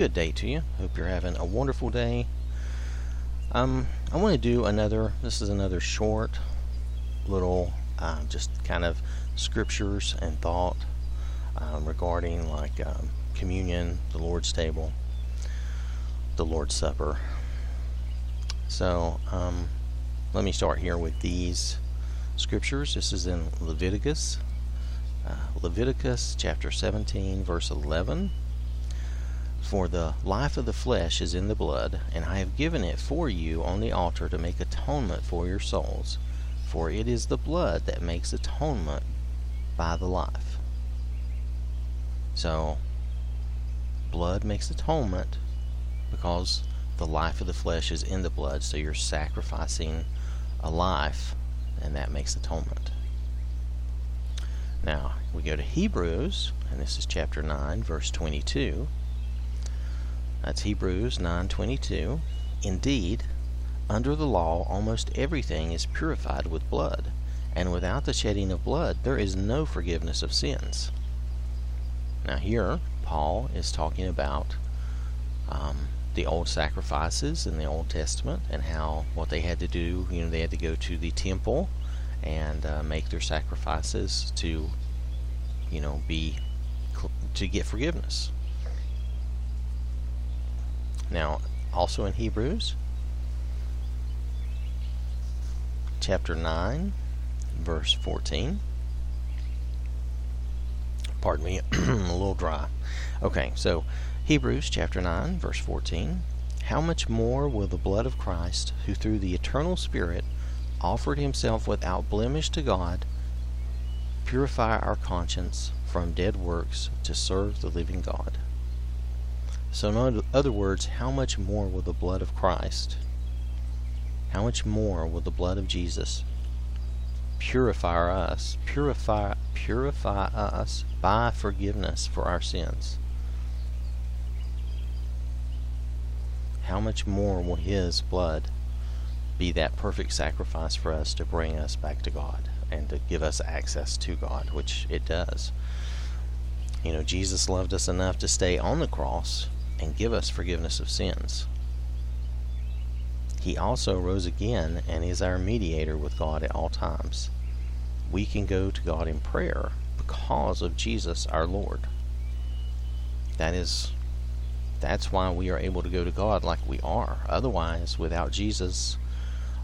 good day to you. Hope you're having a wonderful day. Um, I want to do another. This is another short, little, uh, just kind of scriptures and thought um, regarding like um, communion, the Lord's table, the Lord's Supper. So um, let me start here with these scriptures. This is in Leviticus, uh, Leviticus chapter 17, verse 11. For the life of the flesh is in the blood, and I have given it for you on the altar to make atonement for your souls. For it is the blood that makes atonement by the life. So, blood makes atonement because the life of the flesh is in the blood, so you're sacrificing a life, and that makes atonement. Now, we go to Hebrews, and this is chapter 9, verse 22. That's Hebrews 9:22. Indeed, under the law almost everything is purified with blood, and without the shedding of blood there is no forgiveness of sins. Now here, Paul is talking about um, the old sacrifices in the Old Testament and how what they had to do, you know, they had to go to the temple and uh, make their sacrifices to, you know, be to get forgiveness. Now, also in Hebrews, chapter 9, verse 14. Pardon me, a little dry. Okay, so Hebrews chapter 9, verse 14. How much more will the blood of Christ, who through the eternal Spirit offered himself without blemish to God, purify our conscience from dead works to serve the living God? So, in other words, how much more will the blood of Christ, how much more will the blood of Jesus purify us, purify, purify us by forgiveness for our sins? How much more will His blood be that perfect sacrifice for us to bring us back to God and to give us access to God, which it does? You know, Jesus loved us enough to stay on the cross and give us forgiveness of sins. He also rose again and is our mediator with God at all times. We can go to God in prayer because of Jesus our Lord. That is that's why we are able to go to God like we are. Otherwise, without Jesus,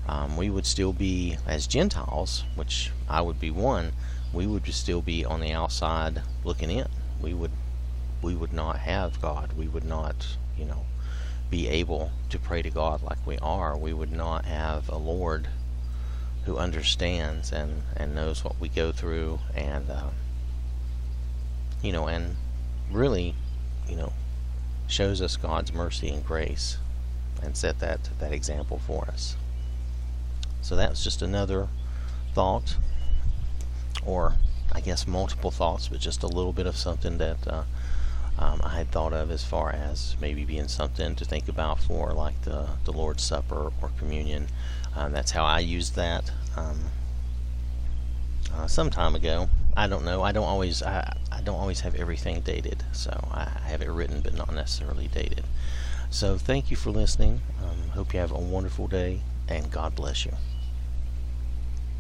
um, we would still be as Gentiles, which I would be one. We would just still be on the outside looking in. We would we would not have God. We would not, you know, be able to pray to God like we are. We would not have a Lord who understands and, and knows what we go through and, uh, you know, and really, you know, shows us God's mercy and grace and set that, that example for us. So that's just another thought, or I guess multiple thoughts, but just a little bit of something that uh, um, I had thought of as far as maybe being something to think about for like the, the Lord's Supper or communion. Um, that's how I used that um, uh, some time ago. I don't know. I don't always I, I don't always have everything dated, so I have it written but not necessarily dated. So thank you for listening. Um, hope you have a wonderful day and God bless you.